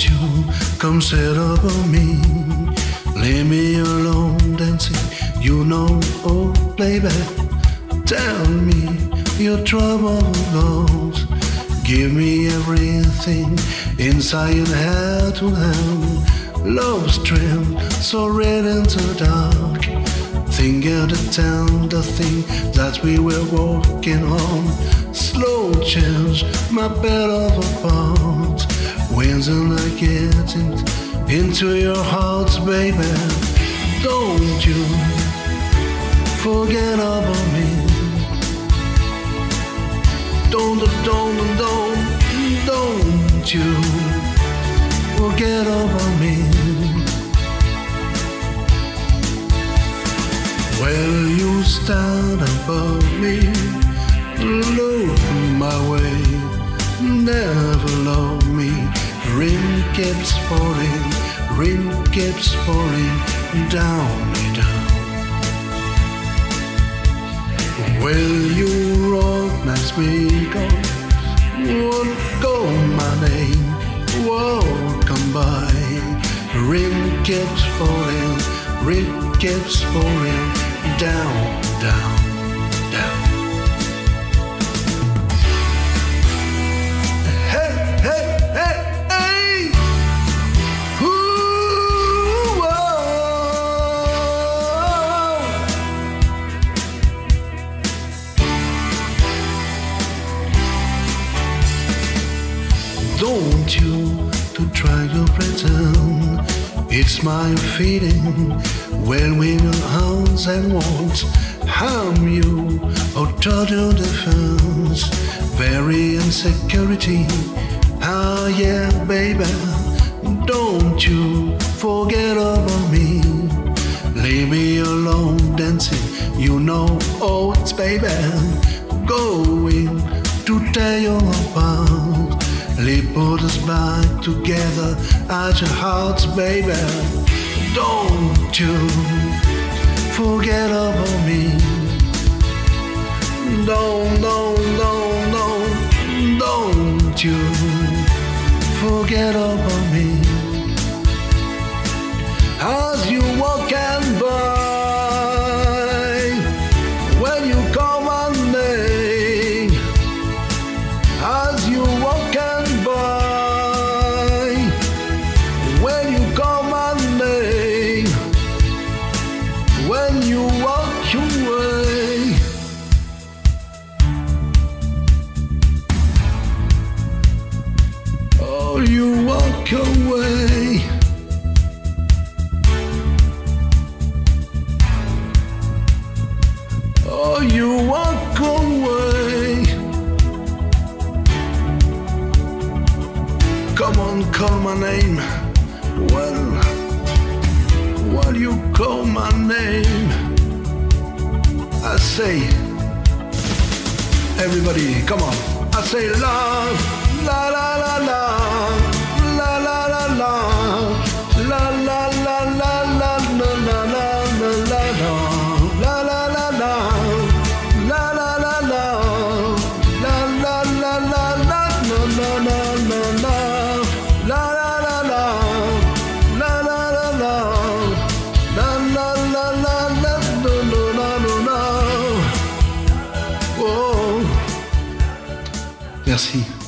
Don't you come sit up on me. Leave me alone dancing. You know, oh, playback. Tell me your trouble goes. Give me everything inside and head to hand. Love stream so red into dark. Think of the the thing that we were walking on. Slow change, my bed of apart. When's I get it into your heart, baby? Don't you forget about me. Don't, don't, don't, don't you forget about me. Well, you stand above me, look my way, never keeps falling, rain keeps falling down me down. Well, you recognize me, won't go my name, won't come by. Rain keeps falling, rain keeps falling down, down, down. Don't you to try to pretend it's my feeling when we know hands and won't harm you or total defense. Very insecurity. Ah, yeah, baby. Don't you forget about me. Leave me alone dancing. You know, oh, it's baby. Going to tear you apart. Put us back together at your hearts, baby. Don't you forget about me. Don't, don't, don't, don't, don't you forget about On, call my name. Well, what you call my name? I say, everybody, come on. I say, la, See.